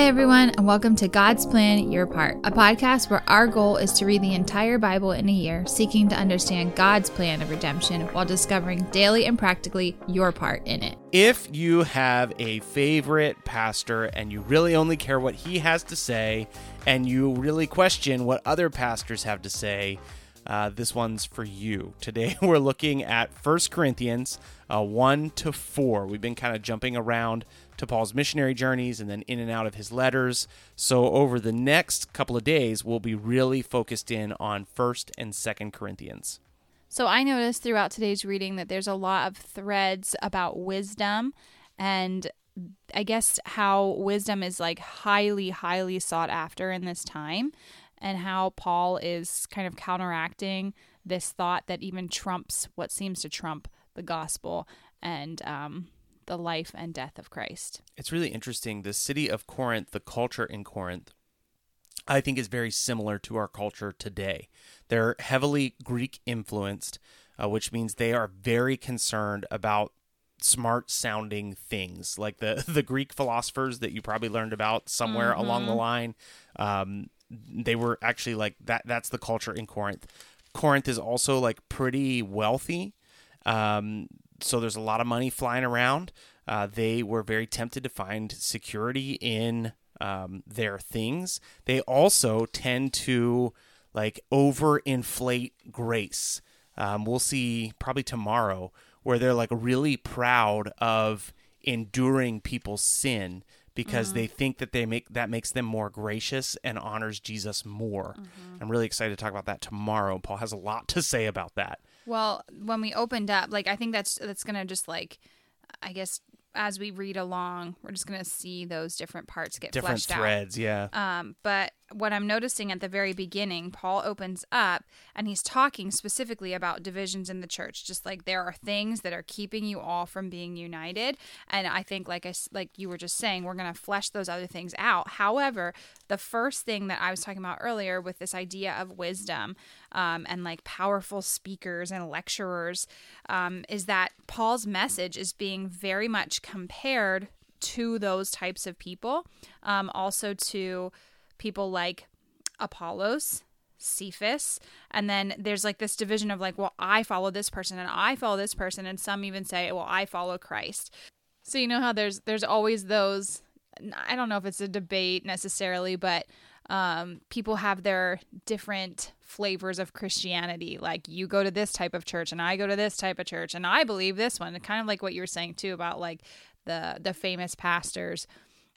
Hi, everyone, and welcome to God's Plan Your Part, a podcast where our goal is to read the entire Bible in a year, seeking to understand God's plan of redemption while discovering daily and practically your part in it. If you have a favorite pastor and you really only care what he has to say, and you really question what other pastors have to say, uh, this one's for you. Today we're looking at 1 Corinthians uh, 1 to 4. We've been kind of jumping around to Paul's missionary journeys and then in and out of his letters. So over the next couple of days, we'll be really focused in on 1st and 2nd Corinthians. So I noticed throughout today's reading that there's a lot of threads about wisdom and I guess how wisdom is like highly, highly sought after in this time, and how Paul is kind of counteracting this thought that even trumps what seems to trump the gospel and um, the life and death of Christ. It's really interesting. The city of Corinth, the culture in Corinth, I think is very similar to our culture today. They're heavily Greek influenced, uh, which means they are very concerned about smart sounding things like the the Greek philosophers that you probably learned about somewhere mm-hmm. along the line. Um, they were actually like that. That's the culture in Corinth. Corinth is also like pretty wealthy. Um, so there's a lot of money flying around. Uh, they were very tempted to find security in um, their things. They also tend to like overinflate grace. Um, we'll see probably tomorrow where they're like really proud of enduring people's sin because mm-hmm. they think that they make that makes them more gracious and honors Jesus more. Mm-hmm. I'm really excited to talk about that tomorrow. Paul has a lot to say about that. Well, when we opened up, like I think that's that's gonna just like, I guess as we read along, we're just gonna see those different parts get different threads, out. yeah. Um, but what I'm noticing at the very beginning, Paul opens up and he's talking specifically about divisions in the church. Just like there are things that are keeping you all from being united, and I think, like I like you were just saying, we're gonna flesh those other things out. However, the first thing that I was talking about earlier with this idea of wisdom um, and like powerful speakers and lecturers um, is that Paul's message is being very much compared to those types of people, um, also to people like Apollos, Cephas, and then there's like this division of like, well, I follow this person and I follow this person, and some even say, well, I follow Christ. So you know how there's there's always those. I don't know if it's a debate necessarily, but um, people have their different flavors of Christianity. Like you go to this type of church, and I go to this type of church, and I believe this one. Kind of like what you were saying too about like the the famous pastors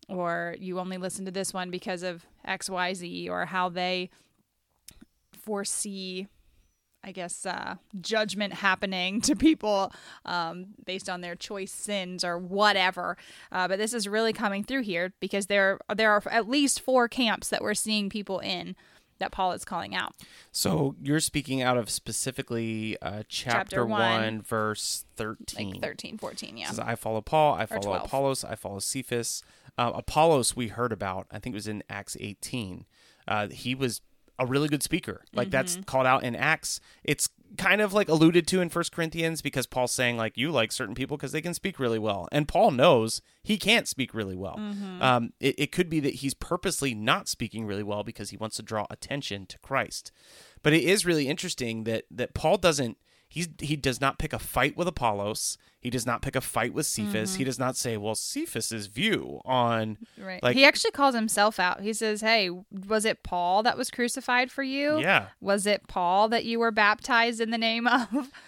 or you only listen to this one because of XYZ or how they foresee I guess uh, judgment happening to people um, based on their choice sins or whatever. Uh, but this is really coming through here because there there are at least four camps that we're seeing people in that Paul is calling out. So you're speaking out of specifically uh, chapter, chapter one, 1, verse 13. Like 13, 14, yeah. Says, I follow Paul, I follow Apollos, I follow Cephas. Uh, Apollos, we heard about, I think it was in Acts 18. Uh, he was a really good speaker. Like mm-hmm. that's called out in Acts. It's kind of like alluded to in First Corinthians because Paul's saying like you like certain people because they can speak really well, and Paul knows he can't speak really well. Mm-hmm. Um, it, it could be that he's purposely not speaking really well because he wants to draw attention to Christ. But it is really interesting that that Paul doesn't He's, he does not pick a fight with Apollos. He does not pick a fight with Cephas. Mm-hmm. He does not say, "Well, Cephas's view on." Right. Like he actually calls himself out. He says, "Hey, was it Paul that was crucified for you? Yeah. Was it Paul that you were baptized in the name of?"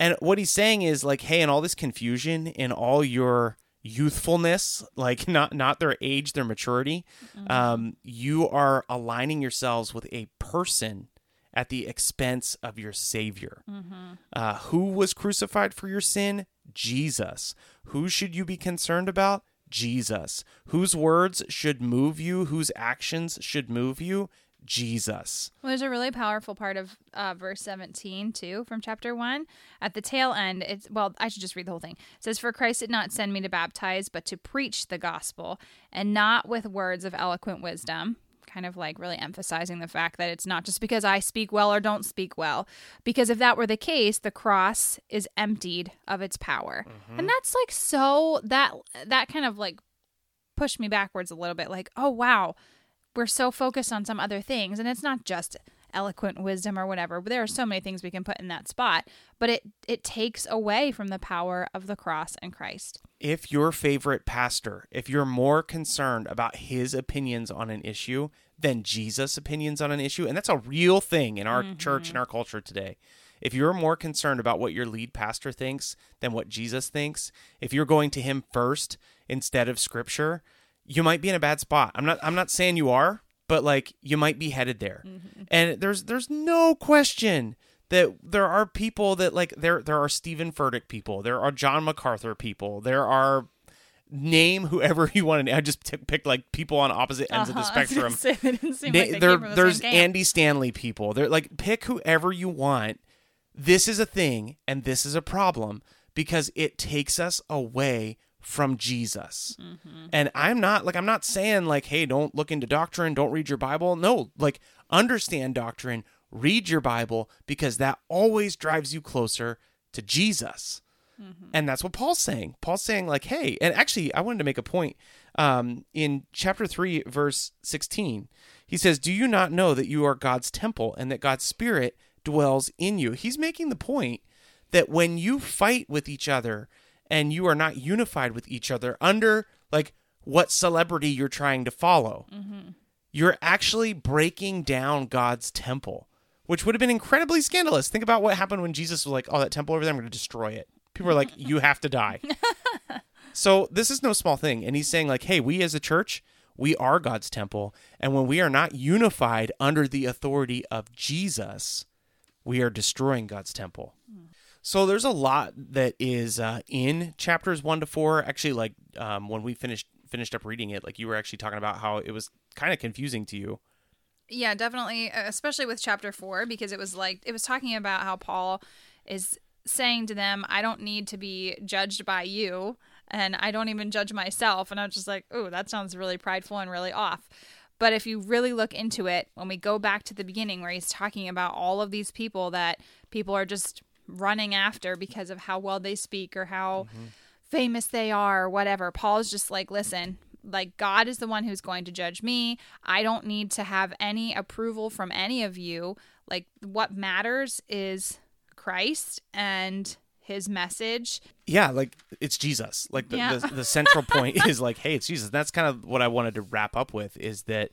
And what he's saying is like, "Hey, in all this confusion, in all your youthfulness, like not not their age, their maturity, mm-hmm. um, you are aligning yourselves with a person." At the expense of your Savior. Mm-hmm. Uh, who was crucified for your sin? Jesus. Who should you be concerned about? Jesus. Whose words should move you? Whose actions should move you? Jesus. Well, there's a really powerful part of uh, verse 17, too, from chapter 1. At the tail end, it's, well, I should just read the whole thing. It says, For Christ did not send me to baptize, but to preach the gospel, and not with words of eloquent wisdom kind of like really emphasizing the fact that it's not just because I speak well or don't speak well. Because if that were the case, the cross is emptied of its power. Mm-hmm. And that's like so that that kind of like pushed me backwards a little bit like, oh, wow, we're so focused on some other things. And it's not just eloquent wisdom or whatever, but there are so many things we can put in that spot. But it, it takes away from the power of the cross and Christ. If your favorite pastor, if you're more concerned about his opinions on an issue than Jesus' opinions on an issue, and that's a real thing in our mm-hmm. church and our culture today. If you're more concerned about what your lead pastor thinks than what Jesus thinks, if you're going to him first instead of scripture, you might be in a bad spot. I'm not I'm not saying you are, but like you might be headed there. Mm-hmm. And there's there's no question that there are people that like there there are Stephen Furtick people, there are John MacArthur people, there are name whoever you want to. I just t- picked like people on opposite ends uh-huh. of the spectrum. they, like the there's Andy Stanley people. They're like pick whoever you want. This is a thing, and this is a problem because it takes us away from Jesus. Mm-hmm. And I'm not like I'm not saying like hey, don't look into doctrine, don't read your Bible. No, like understand doctrine, read your Bible because that always drives you closer to Jesus. Mm-hmm. And that's what Paul's saying. Paul's saying, like, hey, and actually, I wanted to make a point. Um, in chapter 3, verse 16, he says, Do you not know that you are God's temple and that God's Spirit dwells in you? He's making the point that when you fight with each other and you are not unified with each other under, like, what celebrity you're trying to follow, mm-hmm. you're actually breaking down God's temple, which would have been incredibly scandalous. Think about what happened when Jesus was like, Oh, that temple over there, I'm going to destroy it people are like, you have to die. so this is no small thing. And he's saying, like, hey, we as a church, we are God's temple. And when we are not unified under the authority of Jesus, we are destroying God's temple. So there's a lot that is uh, in chapters one to four. Actually, like um, when we finished finished up reading it, like you were actually talking about how it was kind of confusing to you. Yeah, definitely, especially with chapter four because it was like it was talking about how Paul is saying to them, I don't need to be judged by you, and I don't even judge myself. And I was just like, oh, that sounds really prideful and really off. But if you really look into it, when we go back to the beginning where he's talking about all of these people that people are just running after because of how well they speak or how mm-hmm. famous they are or whatever, Paul's just like, listen, like God is the one who's going to judge me. I don't need to have any approval from any of you. Like what matters is Christ and his message. Yeah, like it's Jesus. Like the, yeah. the, the, central point is like, hey, it's Jesus. That's kind of what I wanted to wrap up with is that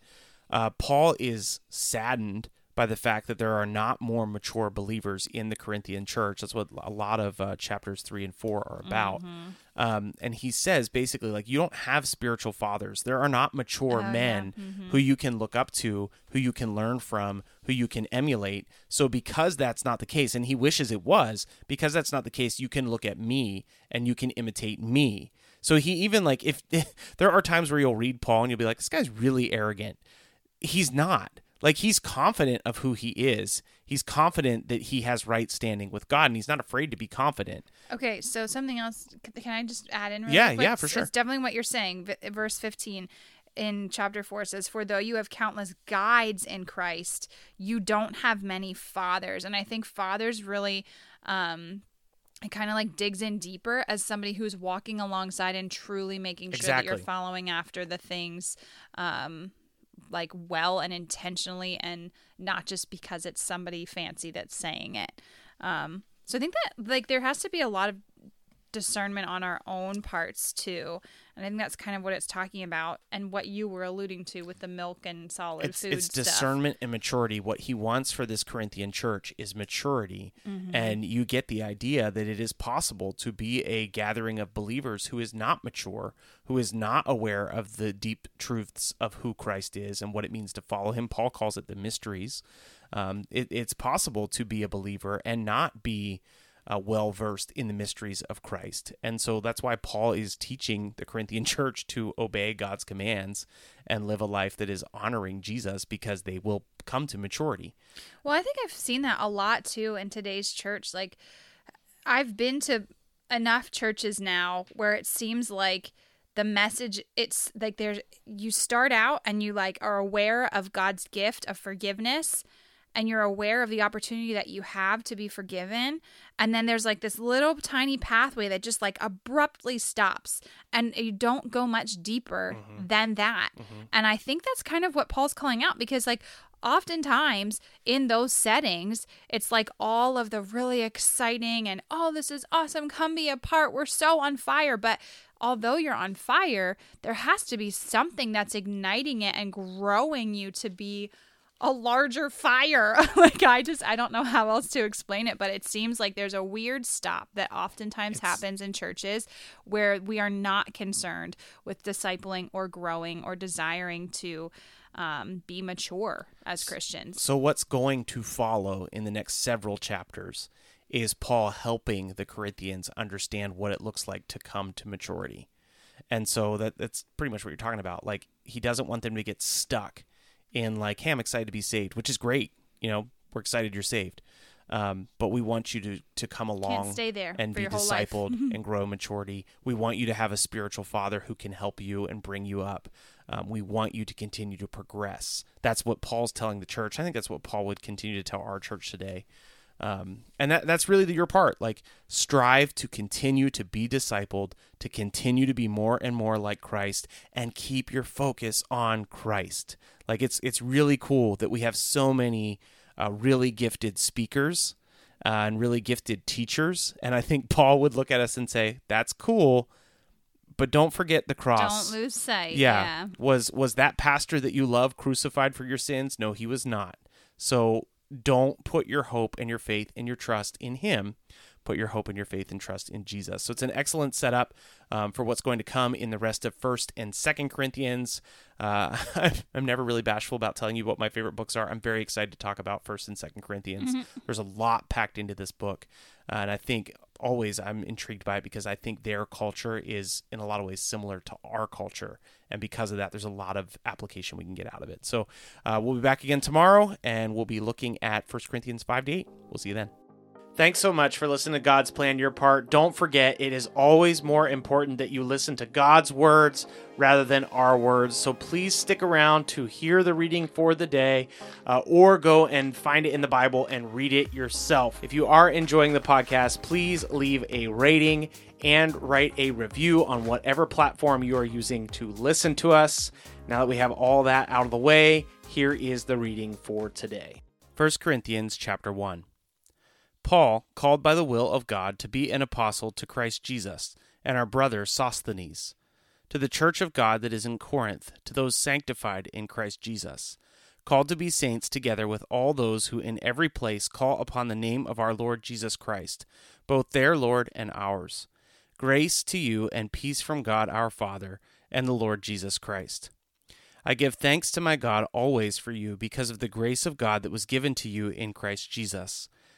uh, Paul is saddened by the fact that there are not more mature believers in the Corinthian church. That's what a lot of uh, chapters three and four are about. Mm-hmm. Um, and he says basically, like, you don't have spiritual fathers. There are not mature oh, men yeah. mm-hmm. who you can look up to, who you can learn from, who you can emulate. So, because that's not the case, and he wishes it was, because that's not the case, you can look at me and you can imitate me. So, he even, like, if, if there are times where you'll read Paul and you'll be like, this guy's really arrogant. He's not like he's confident of who he is. He's confident that he has right standing with God, and he's not afraid to be confident. Okay, so something else. Can I just add in? Really yeah, quick? yeah, for sure. It's definitely what you're saying. Verse 15 in chapter 4 says, For though you have countless guides in Christ, you don't have many fathers. And I think fathers really. Um, it kind of like digs in deeper as somebody who's walking alongside and truly making sure exactly. that you're following after the things um, like well and intentionally and not just because it's somebody fancy that's saying it. Um, so I think that like there has to be a lot of discernment on our own parts too. And I think that's kind of what it's talking about and what you were alluding to with the milk and solid it's, food. It's discernment and maturity. What he wants for this Corinthian church is maturity. Mm-hmm. And you get the idea that it is possible to be a gathering of believers who is not mature, who is not aware of the deep truths of who Christ is and what it means to follow him. Paul calls it the mysteries. Um, it, it's possible to be a believer and not be uh, well versed in the mysteries of Christ. And so that's why Paul is teaching the Corinthian church to obey God's commands and live a life that is honoring Jesus because they will come to maturity. Well, I think I've seen that a lot too in today's church. Like, I've been to enough churches now where it seems like the message it's like there's you start out and you like are aware of God's gift of forgiveness and you're aware of the opportunity that you have to be forgiven and then there's like this little tiny pathway that just like abruptly stops and you don't go much deeper mm-hmm. than that mm-hmm. and i think that's kind of what paul's calling out because like oftentimes in those settings, it's like all of the really exciting and, oh, this is awesome. Come be a part. We're so on fire. But although you're on fire, there has to be something that's igniting it and growing you to be a larger fire. like I just I don't know how else to explain it, but it seems like there's a weird stop that oftentimes it's... happens in churches where we are not concerned with discipling or growing or desiring to um, be mature as Christians. So what's going to follow in the next several chapters is Paul helping the Corinthians understand what it looks like to come to maturity. And so that that's pretty much what you're talking about. Like he doesn't want them to get stuck in like, hey, I'm excited to be saved, which is great. You know, we're excited you're saved. Um, but we want you to to come along stay there and be discipled and grow maturity. We want you to have a spiritual father who can help you and bring you up. Um, we want you to continue to progress. That's what Paul's telling the church. I think that's what Paul would continue to tell our church today. Um, and that that's really the, your part. Like strive to continue to be discipled, to continue to be more and more like Christ, and keep your focus on Christ. Like it's it's really cool that we have so many uh, really gifted speakers uh, and really gifted teachers. And I think Paul would look at us and say, "That's cool." But don't forget the cross. Don't lose sight. Yeah. yeah. Was was that pastor that you love crucified for your sins? No, he was not. So don't put your hope and your faith and your trust in him. Put your hope and your faith and trust in Jesus. So it's an excellent setup um, for what's going to come in the rest of First and Second Corinthians. Uh, I'm never really bashful about telling you what my favorite books are. I'm very excited to talk about First and Second Corinthians. Mm-hmm. There's a lot packed into this book, uh, and I think always I'm intrigued by it because I think their culture is in a lot of ways similar to our culture. And because of that, there's a lot of application we can get out of it. So uh, we'll be back again tomorrow and we'll be looking at First Corinthians 5 to 8. We'll see you then. Thanks so much for listening to God's Plan Your Part. Don't forget, it is always more important that you listen to God's words rather than our words. So please stick around to hear the reading for the day uh, or go and find it in the Bible and read it yourself. If you are enjoying the podcast, please leave a rating and write a review on whatever platform you are using to listen to us. Now that we have all that out of the way, here is the reading for today. 1 Corinthians chapter 1. Paul, called by the will of God to be an apostle to Christ Jesus, and our brother Sosthenes, to the church of God that is in Corinth, to those sanctified in Christ Jesus, called to be saints together with all those who in every place call upon the name of our Lord Jesus Christ, both their Lord and ours. Grace to you and peace from God our Father and the Lord Jesus Christ. I give thanks to my God always for you because of the grace of God that was given to you in Christ Jesus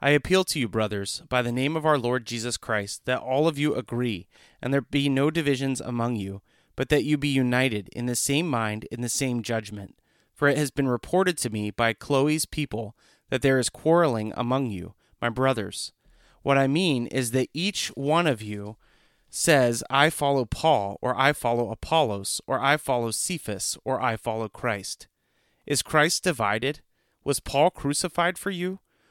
I appeal to you, brothers, by the name of our Lord Jesus Christ, that all of you agree, and there be no divisions among you, but that you be united in the same mind, in the same judgment. For it has been reported to me by Chloe's people that there is quarreling among you, my brothers. What I mean is that each one of you says, I follow Paul, or I follow Apollos, or I follow Cephas, or I follow Christ. Is Christ divided? Was Paul crucified for you?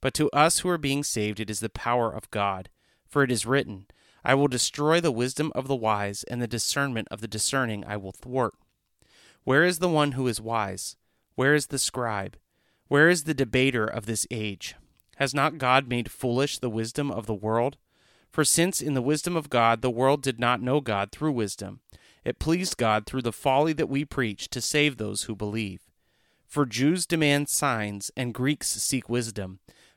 but to us who are being saved, it is the power of God. For it is written, I will destroy the wisdom of the wise, and the discernment of the discerning I will thwart. Where is the one who is wise? Where is the scribe? Where is the debater of this age? Has not God made foolish the wisdom of the world? For since in the wisdom of God the world did not know God through wisdom, it pleased God through the folly that we preach to save those who believe. For Jews demand signs and Greeks seek wisdom,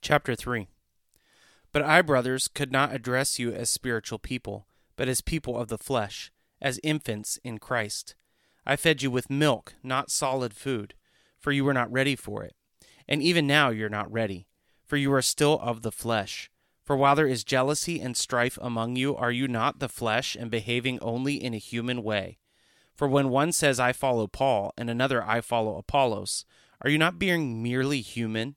Chapter 3 But I, brothers, could not address you as spiritual people, but as people of the flesh, as infants in Christ. I fed you with milk, not solid food, for you were not ready for it. And even now you're not ready for you are still of the flesh. For while there is jealousy and strife among you, are you not the flesh and behaving only in a human way? For when one says, I follow Paul, and another, I follow Apollos, are you not being merely human?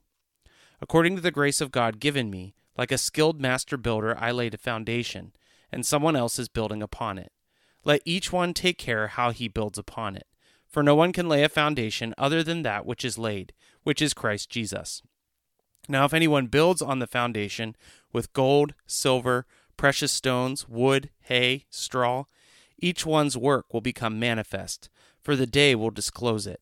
According to the grace of God given me, like a skilled master builder, I laid a foundation, and someone else is building upon it. Let each one take care how he builds upon it. For no one can lay a foundation other than that which is laid, which is Christ Jesus. Now, if anyone builds on the foundation with gold, silver, precious stones, wood, hay, straw, each one's work will become manifest, for the day will disclose it,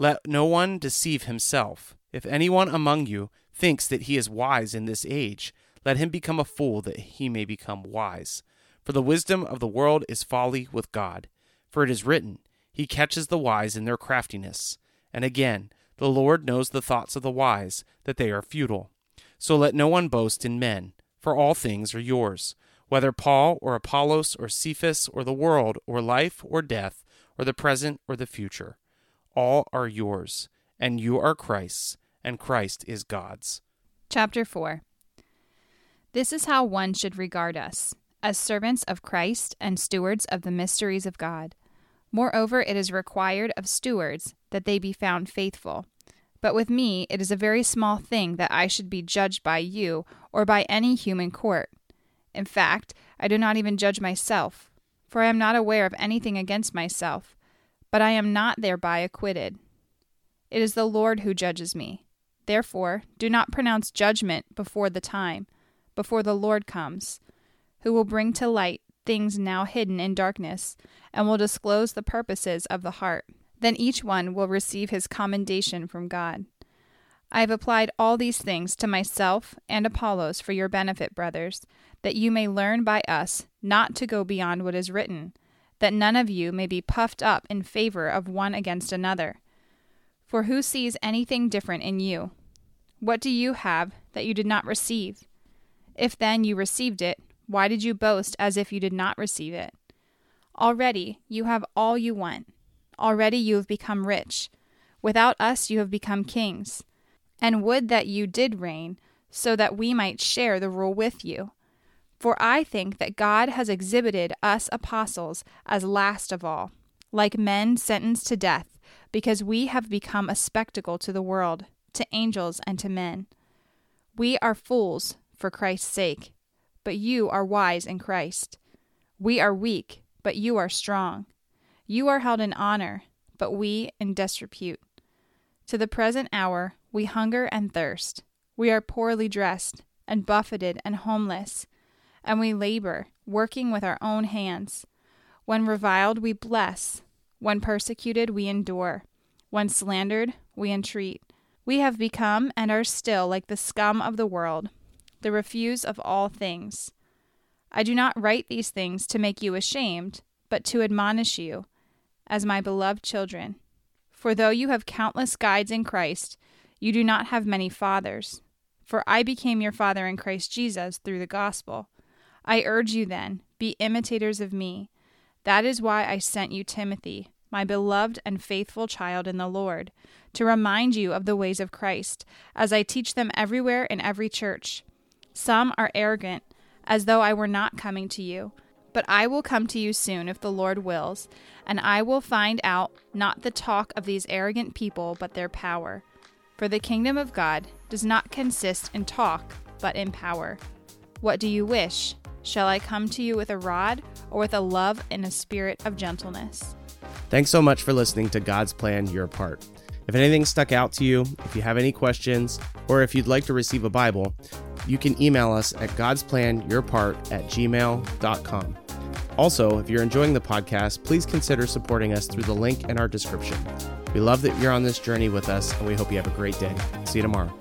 Let no one deceive himself. If anyone among you thinks that he is wise in this age, let him become a fool that he may become wise. For the wisdom of the world is folly with God. For it is written, He catches the wise in their craftiness. And again, the Lord knows the thoughts of the wise, that they are futile. So let no one boast in men, for all things are yours, whether Paul or Apollos or Cephas or the world or life or death or the present or the future. All are yours, and you are Christ's, and Christ is God's. Chapter 4 This is how one should regard us, as servants of Christ and stewards of the mysteries of God. Moreover, it is required of stewards that they be found faithful. But with me it is a very small thing that I should be judged by you or by any human court. In fact, I do not even judge myself, for I am not aware of anything against myself, but I am not thereby acquitted. It is the Lord who judges me. Therefore, do not pronounce judgment before the time, before the Lord comes, who will bring to light things now hidden in darkness, and will disclose the purposes of the heart. Then each one will receive his commendation from God. I have applied all these things to myself and Apollos for your benefit, brothers, that you may learn by us not to go beyond what is written, that none of you may be puffed up in favor of one against another. For who sees anything different in you? What do you have that you did not receive? If then you received it, why did you boast as if you did not receive it? Already you have all you want. Already you have become rich. Without us you have become kings. And would that you did reign, so that we might share the rule with you. For I think that God has exhibited us apostles as last of all, like men sentenced to death, because we have become a spectacle to the world, to angels, and to men. We are fools for Christ's sake, but you are wise in Christ. We are weak, but you are strong. You are held in honor, but we in disrepute. To the present hour we hunger and thirst. We are poorly dressed, and buffeted, and homeless and we labor, working with our own hands. When reviled, we bless. When persecuted, we endure. When slandered, we entreat. We have become and are still like the scum of the world, the refuse of all things. I do not write these things to make you ashamed, but to admonish you, as my beloved children. For though you have countless guides in Christ, you do not have many fathers. For I became your father in Christ Jesus through the gospel. I urge you then, be imitators of me. That is why I sent you Timothy, my beloved and faithful child in the Lord, to remind you of the ways of Christ, as I teach them everywhere in every church. Some are arrogant, as though I were not coming to you. But I will come to you soon if the Lord wills, and I will find out not the talk of these arrogant people, but their power. For the kingdom of God does not consist in talk, but in power. What do you wish? Shall I come to you with a rod or with a love and a spirit of gentleness? Thanks so much for listening to God's Plan Your Part. If anything stuck out to you, if you have any questions, or if you'd like to receive a Bible, you can email us at godsplanyourpart at gmail.com. Also, if you're enjoying the podcast, please consider supporting us through the link in our description. We love that you're on this journey with us, and we hope you have a great day. See you tomorrow.